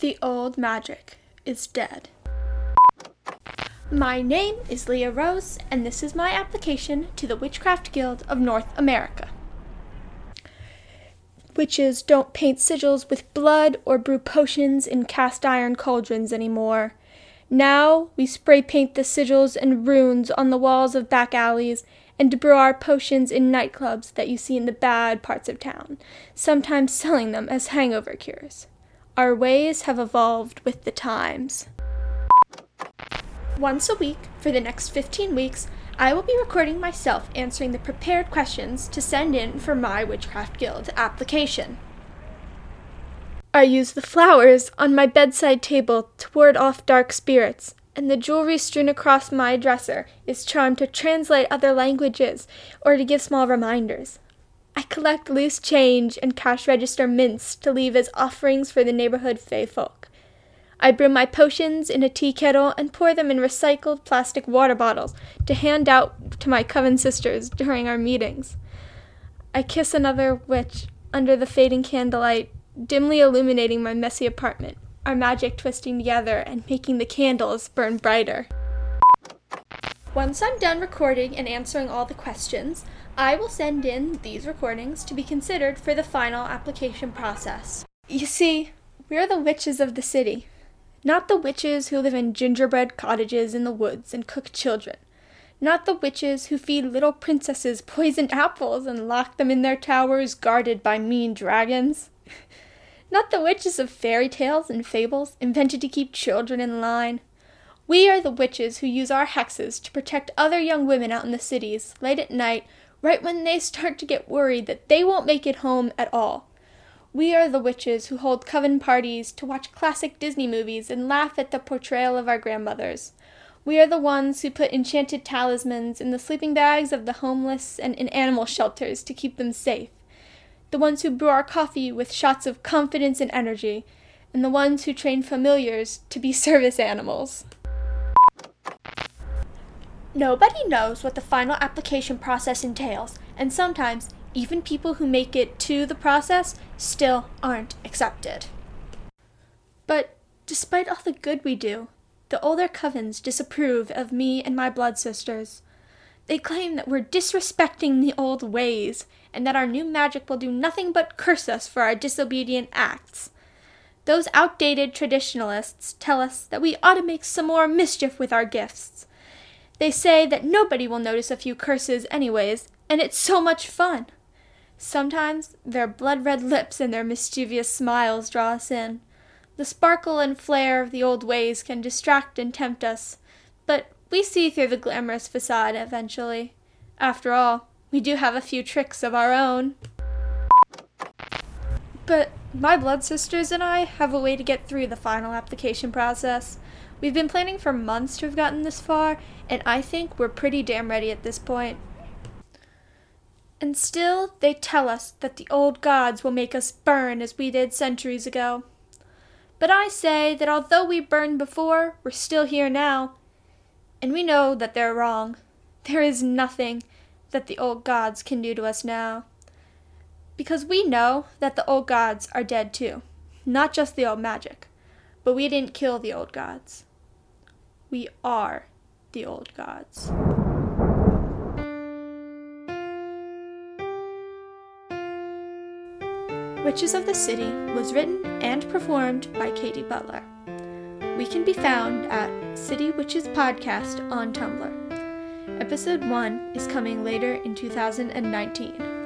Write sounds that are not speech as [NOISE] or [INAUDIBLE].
The old magic is dead. My name is Leah Rose, and this is my application to the Witchcraft Guild of North America. Witches don't paint sigils with blood or brew potions in cast iron cauldrons anymore. Now we spray paint the sigils and runes on the walls of back alleys and brew our potions in nightclubs that you see in the bad parts of town, sometimes selling them as hangover cures. Our ways have evolved with the times. Once a week, for the next 15 weeks, I will be recording myself answering the prepared questions to send in for my Witchcraft Guild application. I use the flowers on my bedside table to ward off dark spirits, and the jewelry strewn across my dresser is charmed to translate other languages or to give small reminders. I collect loose change and cash register mints to leave as offerings for the neighborhood fey folk. I brew my potions in a tea kettle and pour them in recycled plastic water bottles to hand out to my coven sisters during our meetings. I kiss another witch under the fading candlelight, dimly illuminating my messy apartment, our magic twisting together and making the candles burn brighter. Once I'm done recording and answering all the questions, I will send in these recordings to be considered for the final application process. You see, we are the witches of the city, not the witches who live in gingerbread cottages in the woods and cook children, not the witches who feed little princesses poisoned apples and lock them in their towers guarded by mean dragons. [LAUGHS] Not the witches of fairy tales and fables invented to keep children in line. We are the witches who use our hexes to protect other young women out in the cities, late at night, right when they [LAUGHS] start to get worried that they won't make it home at all. We are the witches who hold coven parties to watch classic Disney movies and laugh at the portrayal of our grandmothers. We are the ones who put enchanted talismans in the sleeping bags of the homeless and in animal shelters to keep them safe. The ones who brew our coffee with shots of confidence and energy, and the ones who train familiars to be [LAUGHS] service animals. Nobody knows what the final application process entails, and sometimes even people who make it to the process still aren't accepted. But despite all the good we do, the older covens disapprove of me and my blood sisters. They claim that we're disrespecting the old ways, and that our new magic will do nothing but curse us for our disobedient acts. Those outdated traditionalists tell us that we ought to make some more mischief with our gifts. They say that nobody will notice a few curses anyways, and it's so much fun. Sometimes their blood red lips and their mischievous smiles draw us in. The sparkle and flare of the old ways can distract and tempt us, but we see through the glamorous facade eventually. After all, we do have a few tricks of our own. But my blood sisters and I have a way to get through the final application process. We've been planning for months to have gotten this far, and I think we're pretty damn ready at this point. And still, they tell us that the old gods will make us burn as we did centuries ago. But I say that although we burned before, we're still here now. And we know that they're wrong. There is nothing that the old gods can do to us now. Because we know that the old gods are dead too. Not just the old magic. But we didn't kill the old gods. We are the old gods. Witches of the City was written and performed by Katie Butler. We can be found at City Witches Podcast on Tumblr. Episode 1 is coming later in 2019.